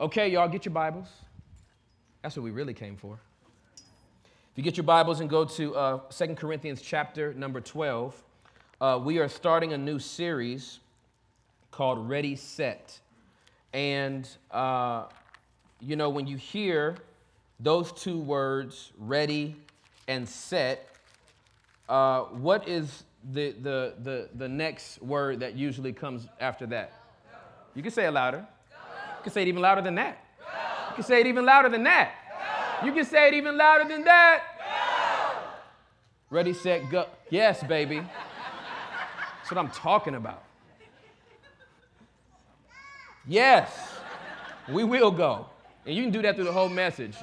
Okay, y'all, get your Bibles. That's what we really came for. If you get your Bibles and go to uh, 2 Corinthians chapter number 12, uh, we are starting a new series called Ready Set. And, uh, you know, when you hear those two words, ready and set, uh, what is the, the, the, the next word that usually comes after that? You can say it louder. You can say it even louder than that. You can say it even louder than that. You can say it even louder than that. Ready, set, go. Yes, baby. That's what I'm talking about. Yes, we will go. And you can do that through the whole message.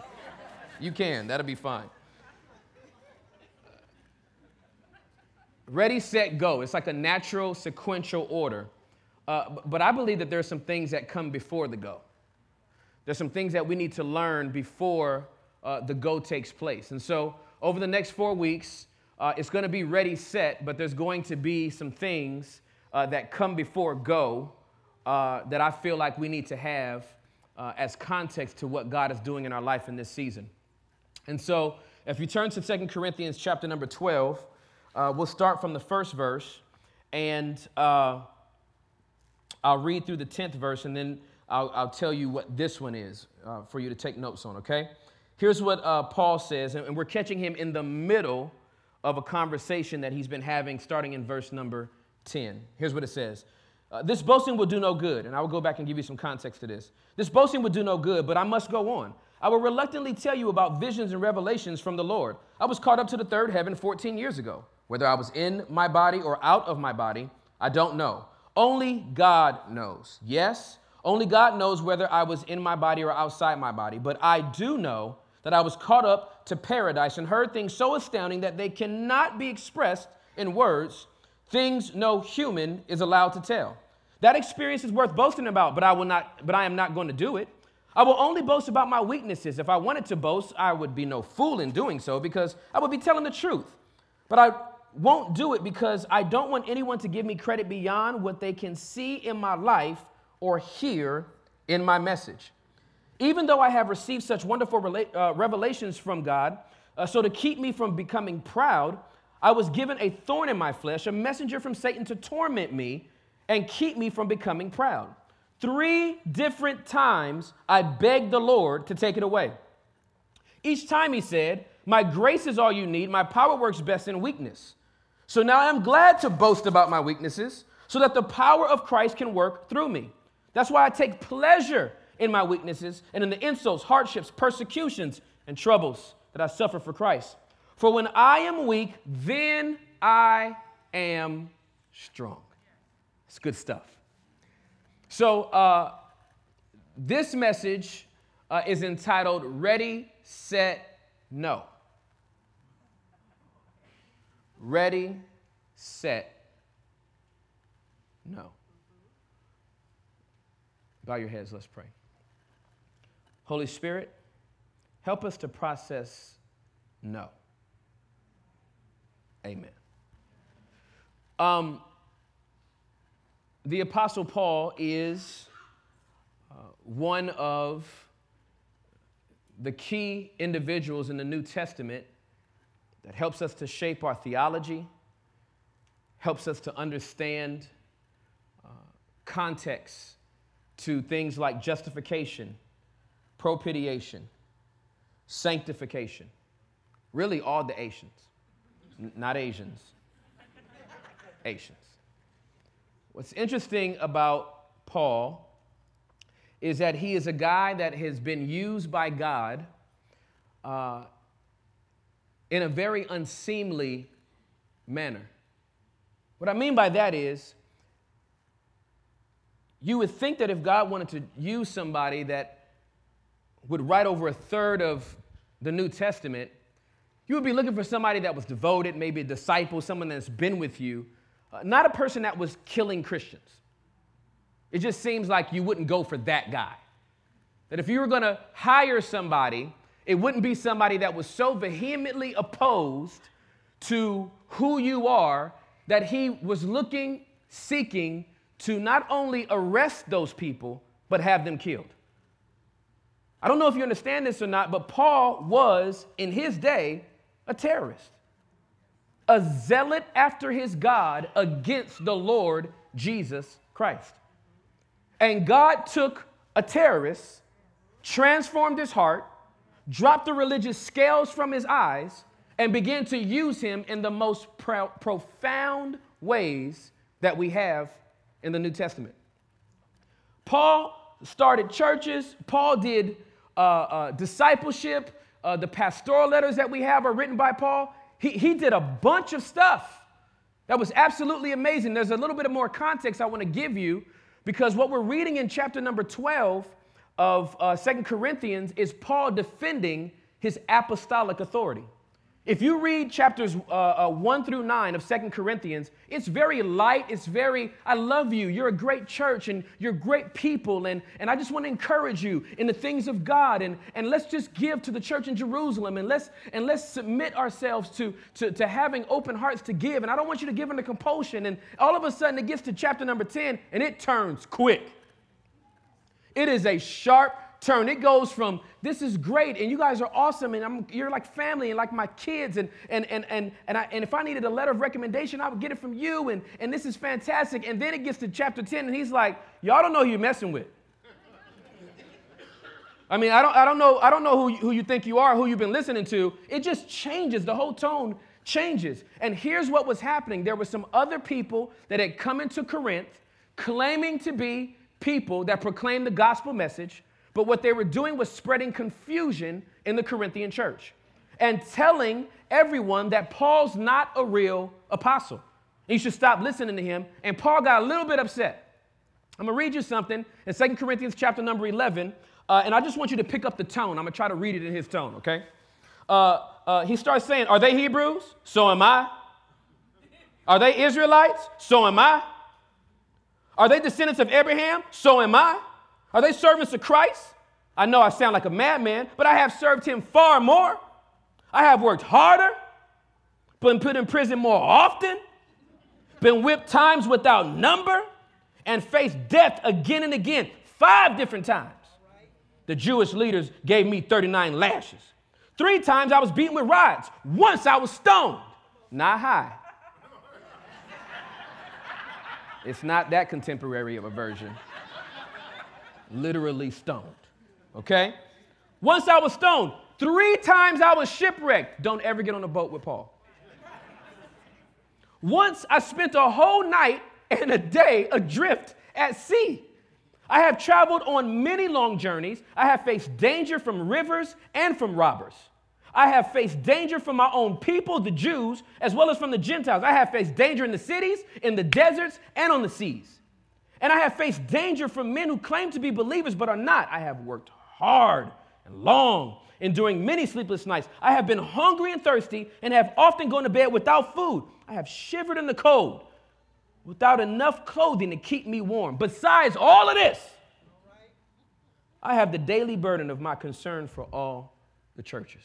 You can, that'll be fine. Ready, set, go. It's like a natural sequential order. Uh, but I believe that there are some things that come before the go. There's some things that we need to learn before uh, the go takes place. And so, over the next four weeks, uh, it's going to be ready, set, but there's going to be some things uh, that come before go uh, that I feel like we need to have as context to what God is doing in our life in this season. And so, if you turn to Second Corinthians chapter number 12, we'll start from the first verse and I'll read through the 10th verse and then I'll, I'll tell you what this one is uh, for you to take notes on, okay? Here's what uh, Paul says, and we're catching him in the middle of a conversation that he's been having starting in verse number 10. Here's what it says uh, This boasting will do no good, and I will go back and give you some context to this. This boasting will do no good, but I must go on. I will reluctantly tell you about visions and revelations from the Lord. I was caught up to the third heaven 14 years ago. Whether I was in my body or out of my body, I don't know. Only God knows. Yes, only God knows whether I was in my body or outside my body. But I do know that I was caught up to paradise and heard things so astounding that they cannot be expressed in words, things no human is allowed to tell. That experience is worth boasting about, but I will not but I am not going to do it. I will only boast about my weaknesses. If I wanted to boast, I would be no fool in doing so because I would be telling the truth. But I won't do it because I don't want anyone to give me credit beyond what they can see in my life or hear in my message. Even though I have received such wonderful rela- uh, revelations from God, uh, so to keep me from becoming proud, I was given a thorn in my flesh, a messenger from Satan to torment me and keep me from becoming proud. Three different times I begged the Lord to take it away. Each time he said, My grace is all you need, my power works best in weakness. So now I'm glad to boast about my weaknesses so that the power of Christ can work through me. That's why I take pleasure in my weaknesses and in the insults, hardships, persecutions, and troubles that I suffer for Christ. For when I am weak, then I am strong. It's good stuff. So, uh, this message uh, is entitled Ready, Set, No. Ready, set, no. Bow your heads, let's pray. Holy Spirit, help us to process no. Amen. Um, the Apostle Paul is uh, one of the key individuals in the New Testament that helps us to shape our theology, helps us to understand uh, context to things like justification, propitiation, sanctification. Really, all the Asians, N- not Asians, Asians. What's interesting about Paul is that he is a guy that has been used by God uh, in a very unseemly manner. What I mean by that is, you would think that if God wanted to use somebody that would write over a third of the New Testament, you would be looking for somebody that was devoted, maybe a disciple, someone that's been with you, uh, not a person that was killing Christians. It just seems like you wouldn't go for that guy. That if you were to hire somebody it wouldn't be somebody that was so vehemently opposed to who you are that he was looking, seeking to not only arrest those people, but have them killed. I don't know if you understand this or not, but Paul was, in his day, a terrorist, a zealot after his God against the Lord Jesus Christ. And God took a terrorist, transformed his heart, dropped the religious scales from his eyes, and began to use him in the most pro- profound ways that we have in the New Testament. Paul started churches, Paul did uh, uh, discipleship. Uh, the pastoral letters that we have are written by Paul. He, he did a bunch of stuff that was absolutely amazing. There's a little bit of more context I want to give you because what we're reading in chapter number 12 of uh, Second Corinthians is Paul defending his apostolic authority. If you read chapters uh, uh, 1 through 9 of Second Corinthians, it's very light. It's very, I love you. You're a great church and you're great people. And, and I just want to encourage you in the things of God. And, and let's just give to the church in Jerusalem and let's, and let's submit ourselves to, to, to having open hearts to give. And I don't want you to give under compulsion. And all of a sudden it gets to chapter number 10 and it turns quick. It is a sharp turn. It goes from this is great and you guys are awesome and I'm, you're like family and like my kids and and and and and, I, and if I needed a letter of recommendation, I would get it from you and and this is fantastic. And then it gets to chapter 10 and he's like, y'all don't know who you're messing with. I mean, I don't, I don't know, I don't know who, who you think you are, who you've been listening to. It just changes. The whole tone changes. And here's what was happening. There were some other people that had come into Corinth claiming to be people that proclaimed the gospel message, but what they were doing was spreading confusion in the Corinthian church and telling everyone that Paul's not a real apostle. You should stop listening to him. And Paul got a little bit upset. I'm gonna read you something in 2 Corinthians chapter number 11, uh, and I just want you to pick up the tone. I'm gonna try to read it in his tone, okay? Uh, uh, he starts saying, Are they Hebrews? So am I. Are they Israelites? So am I. Are they descendants of Abraham? So am I. Are they servants of Christ? I know I sound like a madman, but I have served him far more. I have worked harder, been put in prison more often, been whipped times without number, and faced death again and again, five different times. The Jewish leaders gave me 39 lashes. Three times I was beaten with rods. Once I was stoned. Not high. It's not that contemporary of a version. Literally stoned. Okay? Once I was stoned. Three times I was shipwrecked. Don't ever get on a boat with Paul. Once I spent a whole night and a day adrift at sea. I have traveled on many long journeys. I have faced danger from rivers and from robbers. I have faced danger from my own people, the Jews, as well as from the Gentiles. I have faced danger in the cities, in the deserts, and on the seas. And I have faced danger from men who claim to be believers but are not. I have worked hard and long, enduring many sleepless nights. I have been hungry and thirsty and have often gone to bed without food. I have shivered in the cold without enough clothing to keep me warm. Besides all of this, I have the daily burden of my concern for all the churches.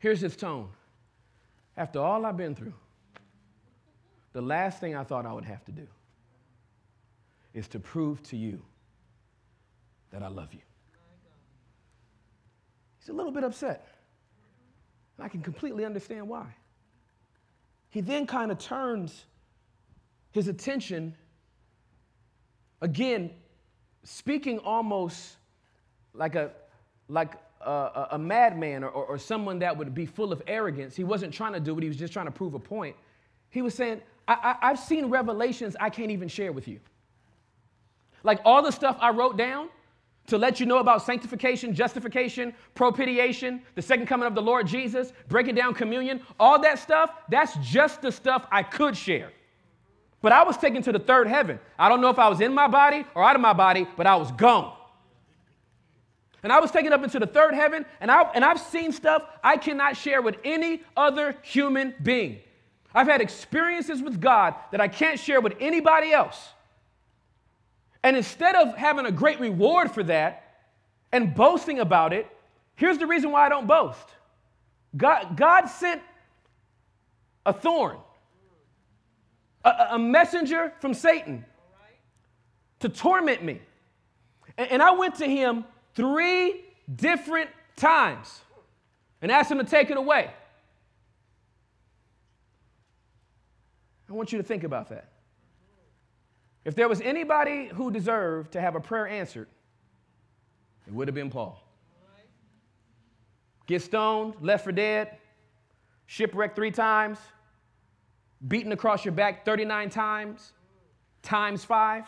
Here's his tone. After all I've been through, the last thing I thought I would have to do is to prove to you that I love you. He's a little bit upset. And I can completely understand why. He then kind of turns his attention, again, speaking almost like a, like a, a madman or, or, someone that would be full of arrogance. He wasn't trying to do it, he was just trying to prove a point. He was saying, I, I, I've seen revelations I can't even share with you. Like all the stuff I wrote down to let you know about sanctification, justification, propitiation, the second coming of the Lord Jesus, breaking down communion, all that stuff, that's just the stuff I could share. But I was taken to the third heaven. I don't know if I was in my body or out of my body, but I was gone. And I was taken up into the third heaven, and, I, and I've seen stuff I cannot share with any other human being. I've had experiences with God that I can't share with anybody else. And instead of having a great reward for that and boasting about it, here's the reason why I don't boast God, God sent a thorn, a, a messenger from Satan to torment me. And, and I went to him three different times and asked him to take it away. I want you to think about that. If there was anybody who deserved to have a prayer answered, it would have been Paul. Get stoned, left for dead, shipwrecked three times, beaten across your back 39 times, times five.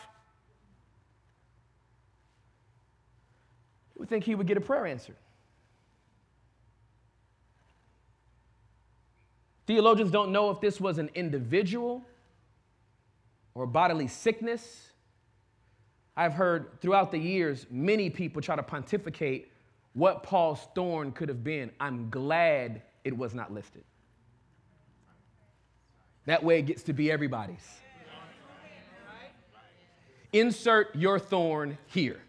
Would think he would get a prayer answered. Theologians don't know if this was an individual or bodily sickness. I've heard throughout the years many people try to pontificate what Paul's thorn could have been. I'm glad it was not listed. That way it gets to be everybody's. Insert your thorn here.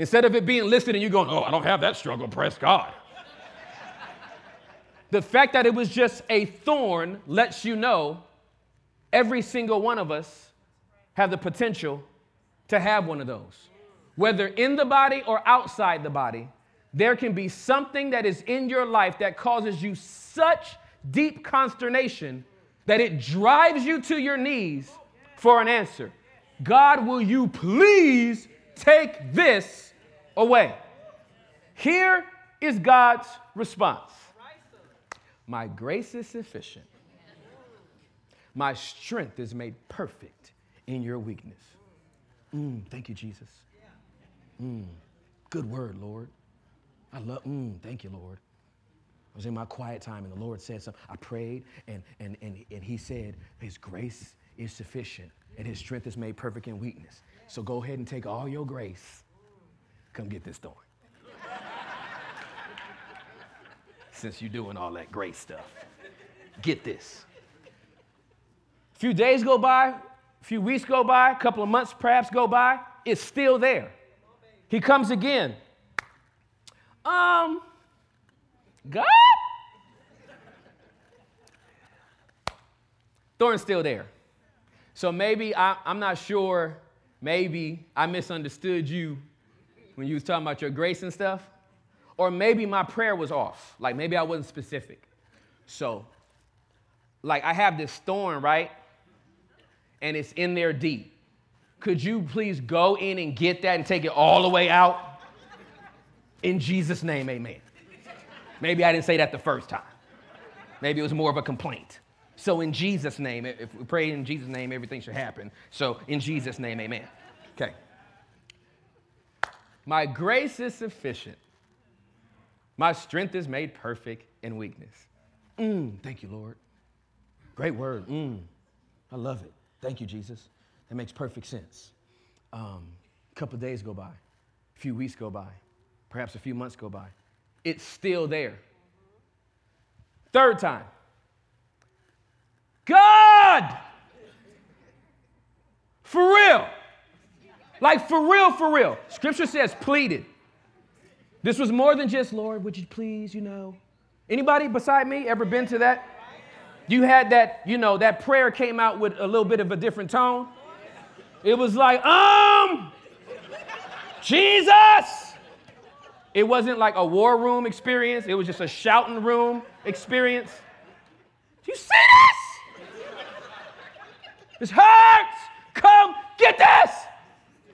Instead of it being listed and you going, oh, I don't have that struggle, press God. the fact that it was just a thorn lets you know every single one of us have the potential to have one of those. Whether in the body or outside the body, there can be something that is in your life that causes you such deep consternation that it drives you to your knees for an answer. God, will you please take this away? Here is God's response My grace is sufficient, my strength is made perfect in your weakness. Mm, thank you, Jesus. Mm, good word, Lord. I love, mm, thank you, Lord. I was in my quiet time and the Lord said something. I prayed and, and, and, and He said, His grace is sufficient and His strength is made perfect in weakness. So go ahead and take all your grace. Come get this thorn. Since you're doing all that great stuff, get this. A few days go by, a few weeks go by, a couple of months perhaps go by, it's still there. He comes again. Um, God? Thorn's still there. So maybe I, am not sure, maybe I misunderstood you when you was talking about your grace and stuff. Or maybe my prayer was off. Like maybe I wasn't specific. So, like I have this thorn, right? And it's in there deep. Could you please go in and get that and take it all the way out? In Jesus' name, amen. Maybe I didn't say that the first time. Maybe it was more of a complaint. So, in Jesus' name, if we pray in Jesus' name, everything should happen. So, in Jesus' name, amen. Okay. My grace is sufficient. My strength is made perfect in weakness. Mm, thank you, Lord. Great word. Mm, I love it. Thank you, Jesus. That makes perfect sense. Um, a couple days go by, a few weeks go by, perhaps a few months go by it's still there. Third time, God, for real. Like for real, for real. Scripture says pleaded. This was more than just, Lord, would you please, you know. Anybody beside me ever been to that? You had that, you know, that prayer came out with a little bit of a different tone. It was like, um, Jesus. It wasn't like a war room experience, it was just a shouting room experience. Do you see this? This hurts. Come get this.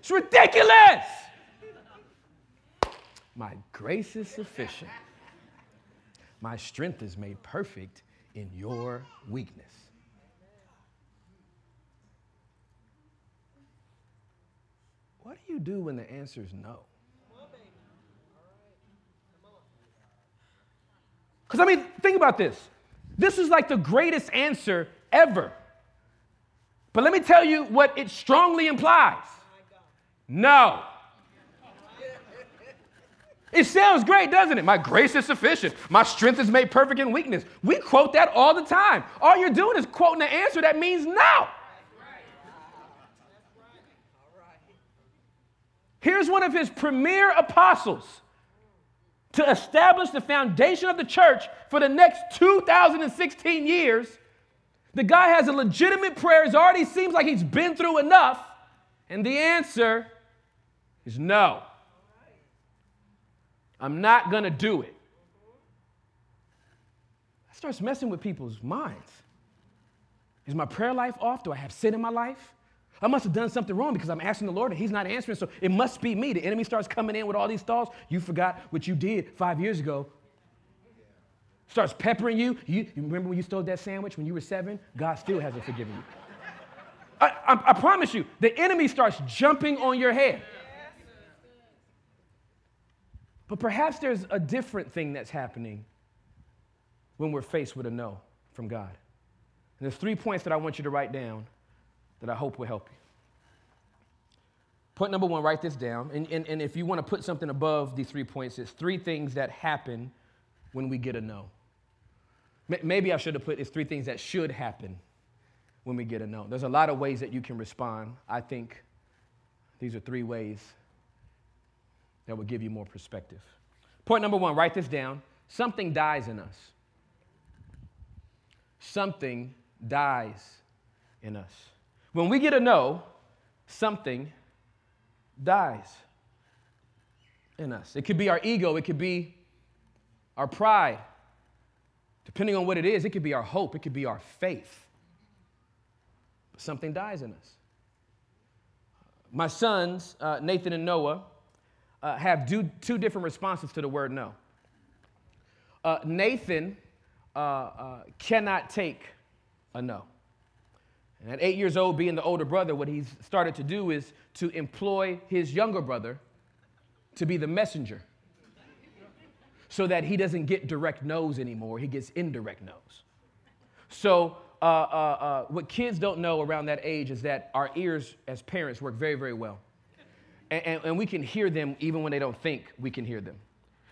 It's ridiculous. My grace is sufficient. My strength is made perfect in your weakness. What do you do when the answer is no? Because, I mean, think about this. This is like the greatest answer ever. But let me tell you what it strongly implies no. It sounds great, doesn't it? My grace is sufficient. My strength is made perfect in weakness. We quote that all the time. All you're doing is quoting the answer that means no. Here's one of his premier apostles to establish the foundation of the church for the next 2016 years. The guy has a legitimate prayer. It already seems like he's been through enough. And the answer is no. I'm not going to do it. That starts messing with people's minds. Is my prayer life off? Do I have sin in my life? I must have done something wrong because I'm asking the Lord and He's not answering. So it must be me. The enemy starts coming in with all these thoughts. You forgot what you did five years ago. Starts peppering you. You, you remember when you stole that sandwich when you were seven? God still hasn't forgiven you. I, I, I promise you, the enemy starts jumping on your head. But perhaps there's a different thing that's happening when we're faced with a no from God. And there's three points that I want you to write down that I hope will help you. Point number one, write this down. And, and, and if you want to put something above these three points, it's three things that happen when we get a no. Maybe I should have put it's three things that should happen when we get a no. There's a lot of ways that you can respond. I think these are three ways that will give you more perspective. Point number one write this down. Something dies in us. Something dies in us. When we get a no, something dies in us. It could be our ego, it could be our pride. Depending on what it is, it could be our hope, it could be our faith But something dies in us. My sons, uh, Nathan and Noah, uh, have do, two different responses to the word no. Uh, Nathan uh, uh, cannot take a no. And at eight years old, being the older brother, what he's started to do is to employ his younger brother to be the messenger so that he doesn't get direct no's anymore, he gets indirect no's. So uh, uh, uh, what kids don't know around that age is that our ears as parents work very, very well. And, and, and we can hear them even when they don't think we can hear them.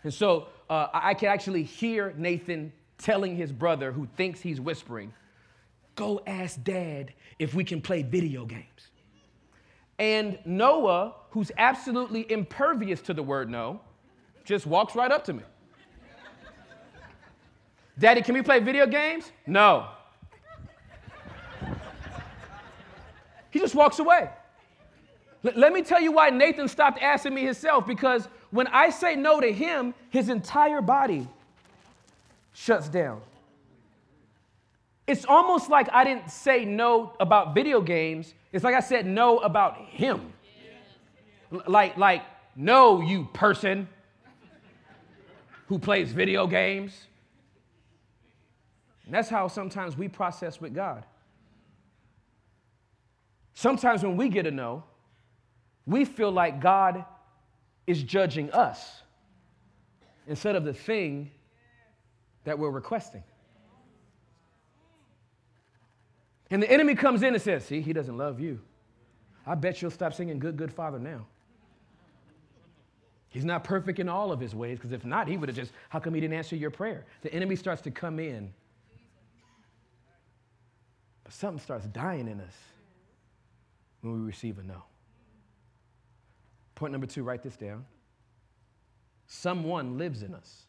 And so uh, I can actually hear Nathan telling his brother who thinks he's whispering, Go ask dad if we can play video games. And Noah, who's absolutely impervious to the word no, just walks right up to me. Daddy, can we play video games? No. He just walks away. Let me tell you why Nathan stopped asking me himself because when I say no to him, his entire body shuts down. It's almost like I didn't say no about video games. It's like I said no about him. Like, like, no, you person who plays video games. And that's how sometimes we process with God. Sometimes when we get a no, we feel like God is judging us instead of the thing that we're requesting. And the enemy comes in and says, See, he doesn't love you. I bet you'll stop singing Good, Good Father now. He's not perfect in all of his ways, because if not, he would have just, how come he didn't answer your prayer? The enemy starts to come in. But something starts dying in us when we receive a no. Point number two, write this down. Someone lives in us.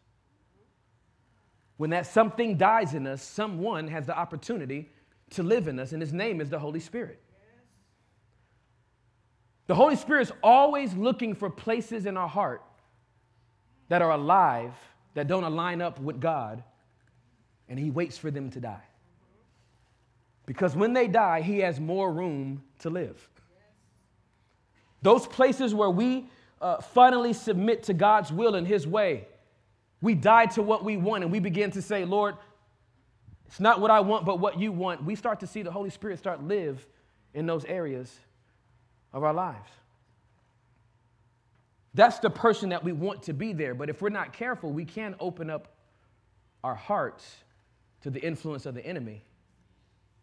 When that something dies in us, someone has the opportunity to live in us, and his name is the Holy Spirit. The Holy Spirit is always looking for places in our heart that are alive, that don't align up with God, and he waits for them to die. Because when they die, he has more room to live. Those places where we uh, finally submit to God's will and his way, we die to what we want and we begin to say, Lord, it's not what I want, but what you want. We start to see the Holy Spirit start live in those areas of our lives. That's the person that we want to be there. But if we're not careful, we can open up our hearts to the influence of the enemy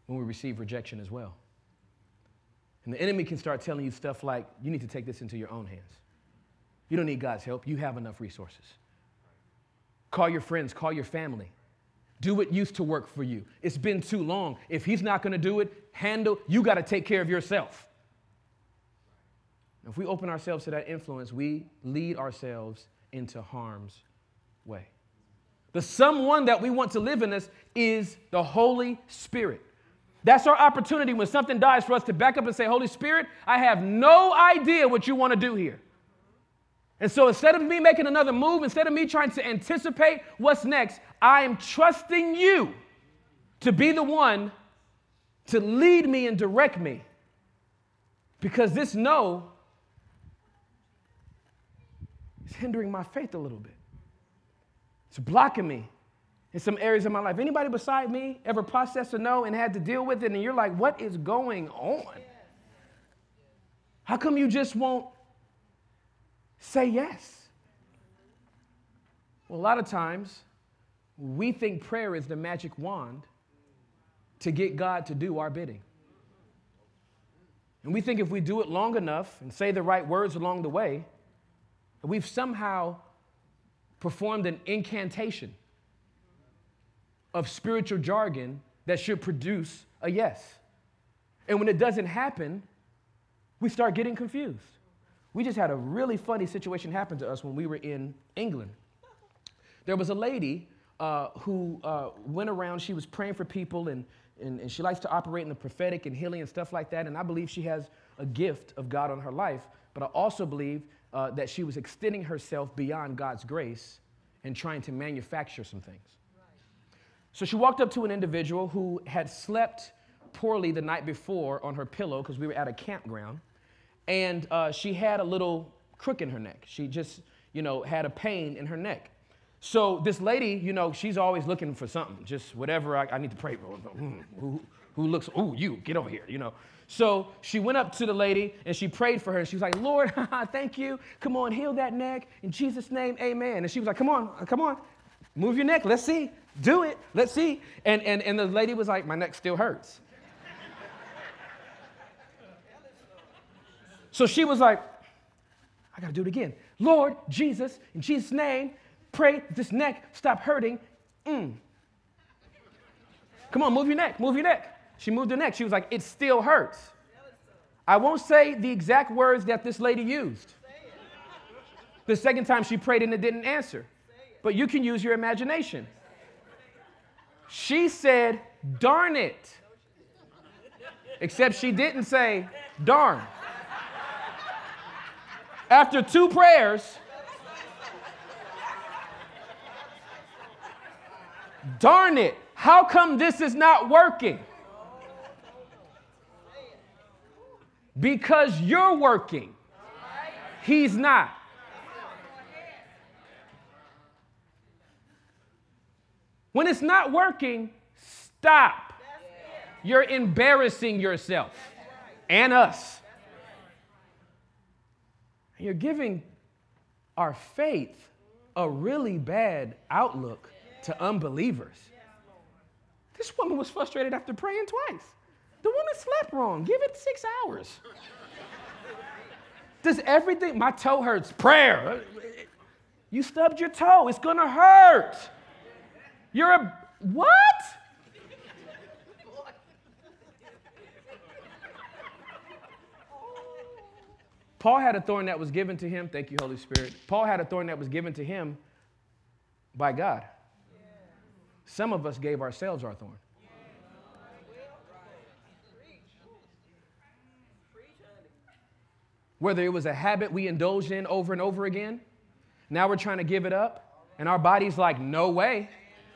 when we receive rejection as well. And the enemy can start telling you stuff like, you need to take this into your own hands. You don't need God's help, you have enough resources. Call your friends, call your family. Do what used to work for you. It's been too long. If he's not going to do it, handle, you got to take care of yourself. If we open ourselves to that influence, we lead ourselves into harm's way. The someone that we want to live in us is the Holy Spirit. That's our opportunity when something dies for us to back up and say, Holy Spirit, I have no idea what you want to do here. And so instead of me making another move, instead of me trying to anticipate what's next, I am trusting you to be the one to lead me and direct me. Because this no is hindering my faith a little bit. It's blocking me in some areas of my life. Anybody beside me ever processed a no and had to deal with it, and you're like, what is going on? How come you just won't say yes? Well, a lot of times, we think prayer is the magic wand to get God to do our bidding. And we think if we do it long enough and say the right words along the way, we've somehow performed an incantation of spiritual jargon that should produce a yes. And when it doesn't happen, we start getting confused. We just had a really funny situation happen to us when we were in England. There was a lady uh, who uh, went around, she was praying for people, and, and, and she likes to operate in the prophetic and healing and stuff like that. And I believe she has a gift of God on her life, but I also believe uh, that she was extending herself beyond God's grace and trying to manufacture some things. So she walked up to an individual who had slept poorly the night before on her pillow because we were at a campground. And uh, she had a little crook in her neck. She just, you know, had a pain in her neck. So this lady, you know, she's always looking for something, just whatever I, I need to pray for. Hmm, who, who looks, oh, you, get over here, you know. So she went up to the lady and she prayed for her. And she was like, Lord, thank you. Come on, heal that neck. In Jesus' name, amen. And she was like, come on, come on, move your neck. Let's see. Do it. Let's see. And, and, and the lady was like, My neck still hurts. so she was like, I got to do it again. Lord Jesus, in Jesus' name, pray this neck stop hurting. Mm. Come on, move your neck, move your neck. She moved her neck. She was like, It still hurts. I won't say the exact words that this lady used. The second time she prayed and it didn't answer. But you can use your imagination. She said, darn it. Except she didn't say, darn. After two prayers, darn it, how come this is not working? Because you're working, he's not. When it's not working, stop. You're embarrassing yourself and us. You're giving our faith a really bad outlook to unbelievers. This woman was frustrated after praying twice. The woman slept wrong. Give it six hours. Does everything, my toe hurts, prayer. You stubbed your toe, it's gonna hurt. You're a what? Paul had a thorn that was given to him. Thank you, Holy Spirit. Paul had a thorn that was given to him by God. Some of us gave ourselves our thorn. Whether it was a habit we indulged in over and over again, now we're trying to give it up, and our body's like, no way.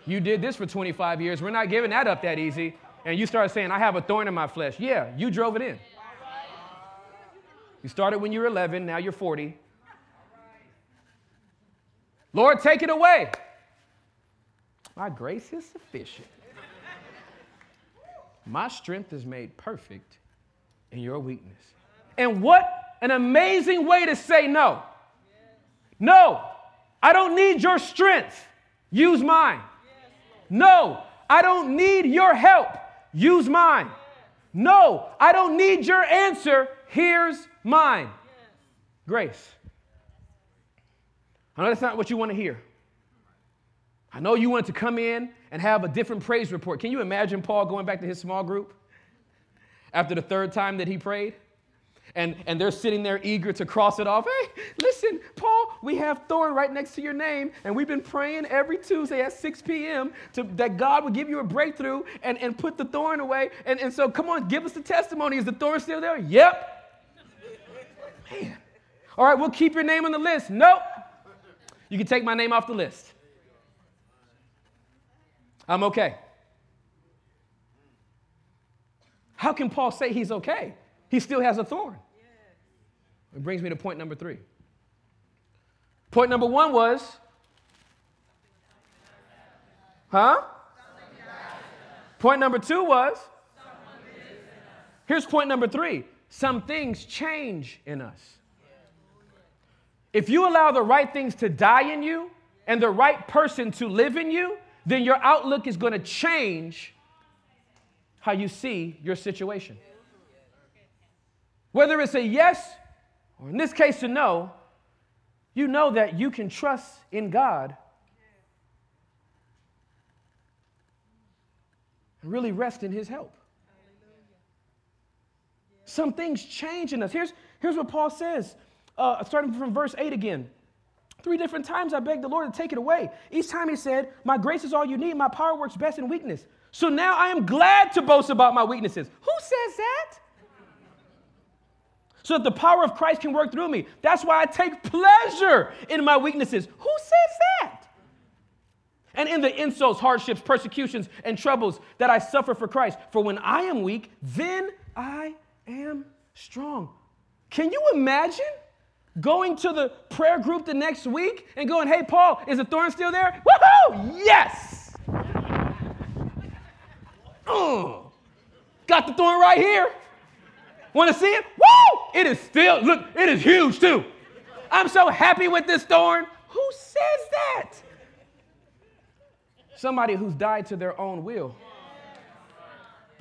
You did this for 25 years. We're not giving that up that easy. And you start saying, I have a thorn in my flesh. Yeah, you drove it in. You started when you were 11, now you're 40. Lord, take it away. My grace is sufficient. My strength is made perfect in your weakness. And what an amazing way to say no. No, I don't need your strength. Use mine. No, I don't need your help. Use mine. No, I don't need your answer. Here's mine. Grace. I know that's not what you want to hear. I know you want to come in and have a different praise report. Can you imagine Paul going back to his small group after the third time that he prayed? And, and they're sitting there eager to cross it off. Hey, listen, Paul, we have Thorn right next to your name, and we've been praying every Tuesday at 6 p.m. To, that God would give you a breakthrough and, and put the thorn away. And, and so, come on, give us the testimony. Is the thorn still there? Yep. Man, All right, we'll keep your name on the list. Nope. You can take my name off the list. I'm okay. How can Paul say he's okay? He still has a thorn. It brings me to point number three. Point number one was, huh? Point number two was, here's point number three some things change in us. If you allow the right things to die in you and the right person to live in you, then your outlook is going to change how you see your situation. Whether it's a yes or in this case to know, you know that you can trust in God and really rest in His help. Some things change in us. Here's, here's what Paul says, uh, starting from verse 8 again. Three different times I begged the Lord to take it away. Each time he said, My grace is all you need. My power works best in weakness. So now I am glad to boast about my weaknesses. Who says that? So that the power of Christ can work through me. That's why I take pleasure in my weaknesses. Who says that? And in the insults, hardships, persecutions, and troubles that I suffer for Christ. For when I am weak, then I am strong. Can you imagine going to the prayer group the next week and going, hey, Paul, is the thorn still there? Woohoo! Yes! Uh, got the thorn right here. Want to see it? Woo! It is still, look, it is huge too. I'm so happy with this thorn. Who says that? Somebody who's died to their own will,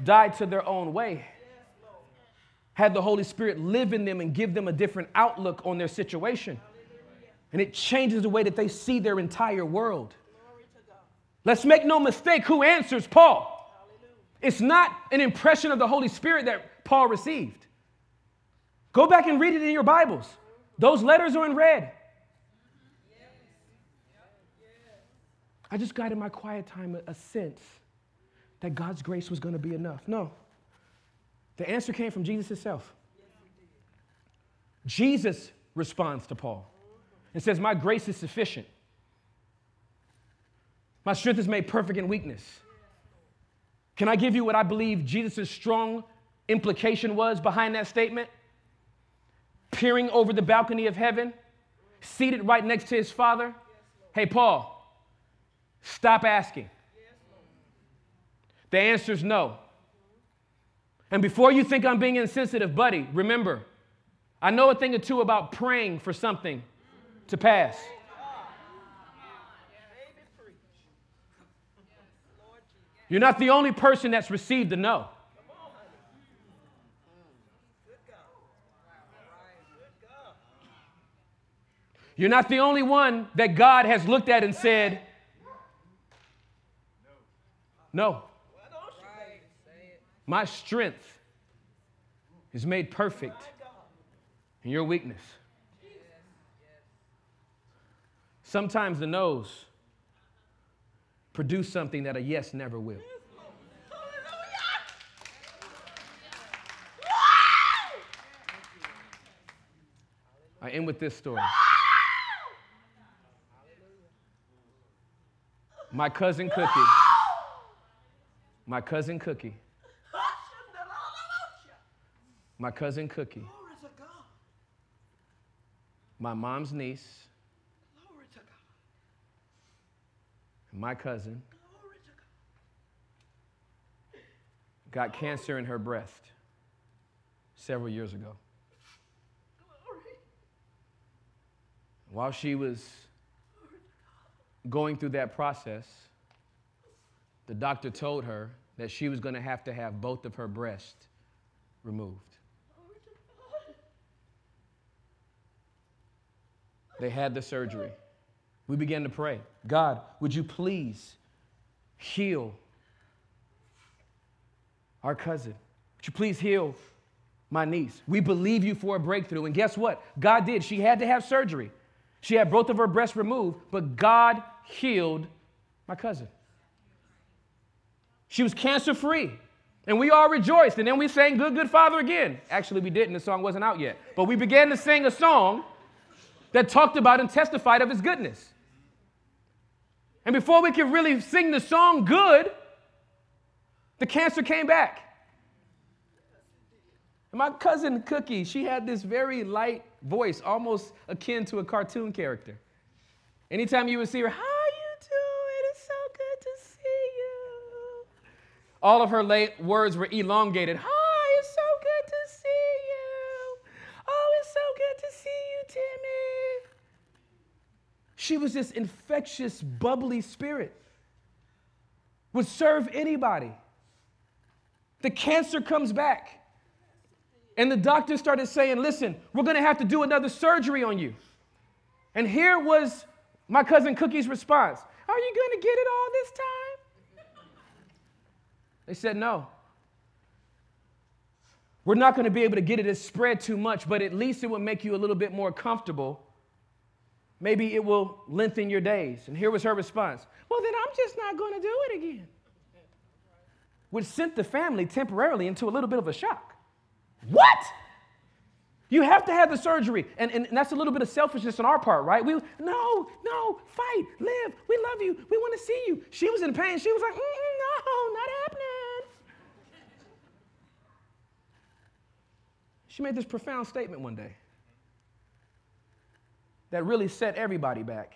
died to their own way had the Holy Spirit live in them and give them a different outlook on their situation. And it changes the way that they see their entire world. Let's make no mistake who answers Paul. It's not an impression of the Holy Spirit that Paul received. Go back and read it in your Bibles. Those letters are in red. I just got in my quiet time a, sense that God's grace was going to be enough. No. The answer came from Jesus himself. Jesus responds to Paul and says, My grace is sufficient. My strength is made perfect in weakness. Can I give you what I believe Jesus' strong implication was behind that statement? Peering over the balcony of heaven, seated right next to his father. Hey, Paul, stop asking. The answer is no. And before you think I'm being insensitive, buddy, remember, I know a thing or two about praying for something to pass. You're not the only person that's received a no. You're not the only one that God has looked at and said, no. My strength is made perfect in your weakness. Sometimes the no's produce something that a yes never will. I end with this story. My cousin Cookie, my cousin Cookie. My cousin Cookie, my mom's niece, my cousin, got cancer in her breast several years ago. While she was going through that process, the doctor told her that she was going to have to have both of her breasts removed. They had the surgery. We began to pray God, would you please heal our cousin? Would you please heal my niece? We believe you for a breakthrough. And guess what? God did. She had to have surgery. She had both of her breasts removed, but God healed my cousin. She was cancer free. And we all rejoiced. And then we sang Good, Good Father again. Actually, we didn't. The song wasn't out yet. But we began to sing a song that talked about and testified of his goodness. And before we could really sing the song good, the cancer came back. And my cousin Cookie, she had this very light voice, almost akin to a cartoon character. Anytime you would see her, how you doing? It's so good to see you. All of her late words were elongated. Hi, it's so good to see you. Oh, it's so good to see you, Timmy. She was this infectious, bubbly spirit. Would serve anybody. The cancer comes back. And the doctor started saying, Listen, we're to have to do another surgery on you. And here was my cousin Cookie's response Are you to get it all this time? They said, No. We're not going to be able to get it to spread too much, but at least it will make you a little bit more comfortable. Maybe it will lengthen your days. And here was her response Well, then I'm just not going to do it again. Which sent the family temporarily into a little bit of a shock. What? You have to have the surgery. And, and, and, that's a little bit of selfishness on our part, right? We, no, no, fight, live. We love you. We want to see you. She was in pain. She was like, no, not happening. She made this profound statement one day that really set everybody back.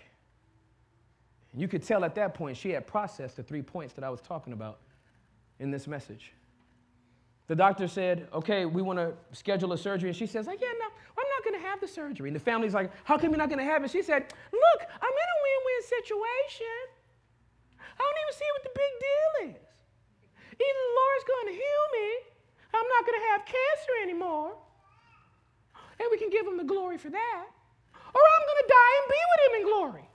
And you could tell at that point she had processed the three points that I was talking about in this message. The doctor said, okay, we want to schedule a surgery. And she says, like, yeah, no, I'm not going to have the surgery. And the family's like, how come you're not going to have it? She said, look, I'm in a win-win situation. I don't even see what the big deal is. Either the Lord's going to heal me, I'm not going to have cancer anymore, and we can give him the glory for that, or I'm going to die and be with him in glory.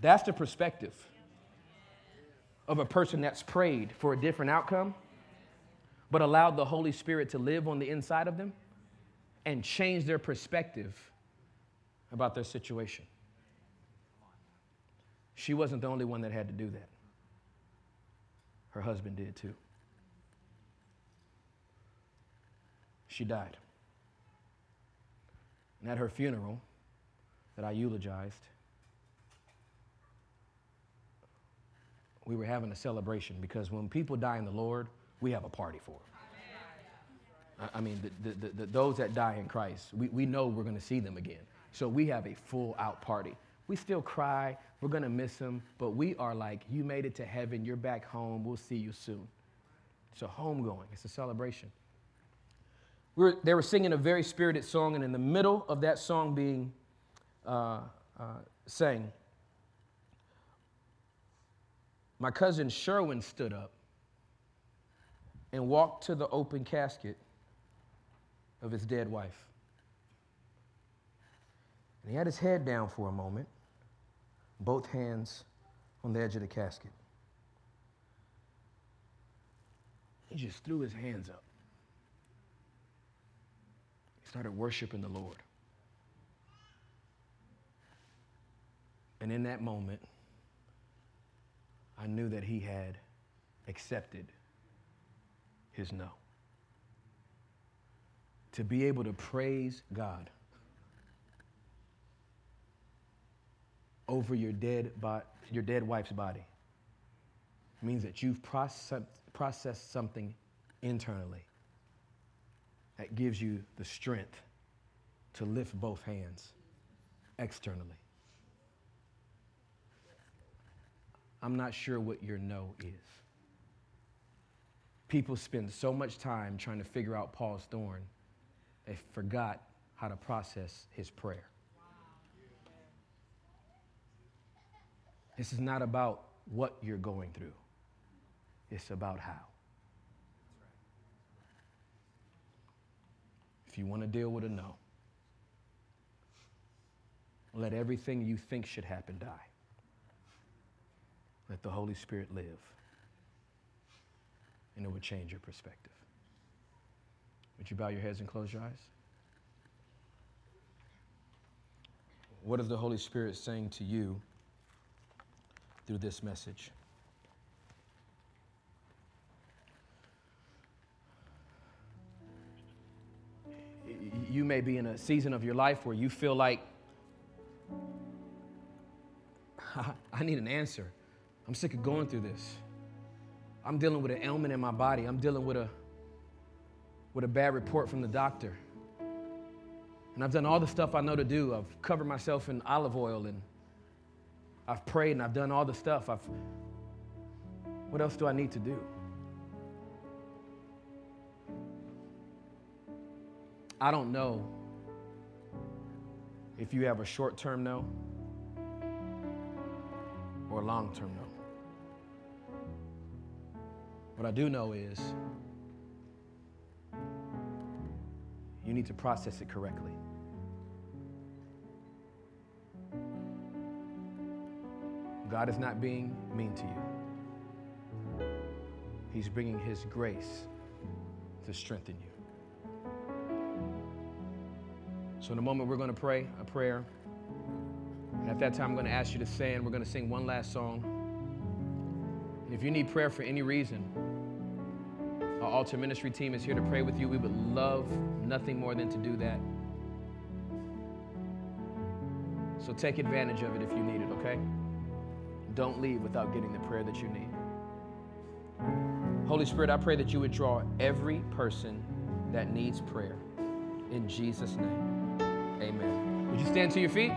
That's the perspective of a person that's prayed for a different outcome, but allowed the Holy Spirit to live on the inside of them and change their perspective about their situation. She wasn't the only one that had to do that, her husband did too. She died. And at her funeral that I eulogized, we were having a celebration because when people die in the Lord, we have a party for them. I mean, the, the, the, those that die in Christ, we, we know we're going to see them again. So we have a full out party. We still cry. We're going to miss them. But we are like, you made it to heaven. You're back home. We'll see you soon. It's a homegoing, it's a celebration. We were, they were singing a very spirited song, and in the middle of that song being uh, uh, sang, my cousin Sherwin stood up and walked to the open casket of his dead wife. And he had his head down for a moment, both hands on the edge of the casket. He just threw his hands up. Started worshiping the Lord. And in that moment, I knew that he had accepted his no. To be able to praise God over your dead, bo- your dead wife's body means that you've processed something internally that gives you the strength to lift both hands externally. I'm not sure what your no is. People spend so much time trying to figure out Paul's thorn, they forgot how to process his prayer. This is not about what you're going through, it's about how. If you want to deal with a no, let everything you think should happen die. Let the Holy Spirit live, and it would change your perspective. Would you bow your heads and close your eyes? What is the Holy Spirit saying to you through this message? You may be in a season of your life where you feel like, I need an answer. I'm sick of going through this. I'm dealing with an ailment in my body. I'm dealing with a, with a bad report from the doctor. And I've done all the stuff I know to do. I've covered myself in olive oil and I've prayed and I've done all the stuff. I've, what else do I need to do? I don't know if you have a short term no or a long term no. What I do know is you need to process it correctly. God is not being mean to you. He's bringing His grace to strengthen you. So, in a moment, we're going to pray a prayer. And at that time, I'm going to ask you to stand. And we're going to sing one last song. And if you need prayer for any reason, our altar ministry team is here to pray with you. We would love nothing more than to do that. So take advantage of it if you need it, okay? Don't leave without getting the prayer that you need. Holy Spirit, I pray that you would draw every person that needs prayer. In Jesus' name. Amen. Would you stand to your feet?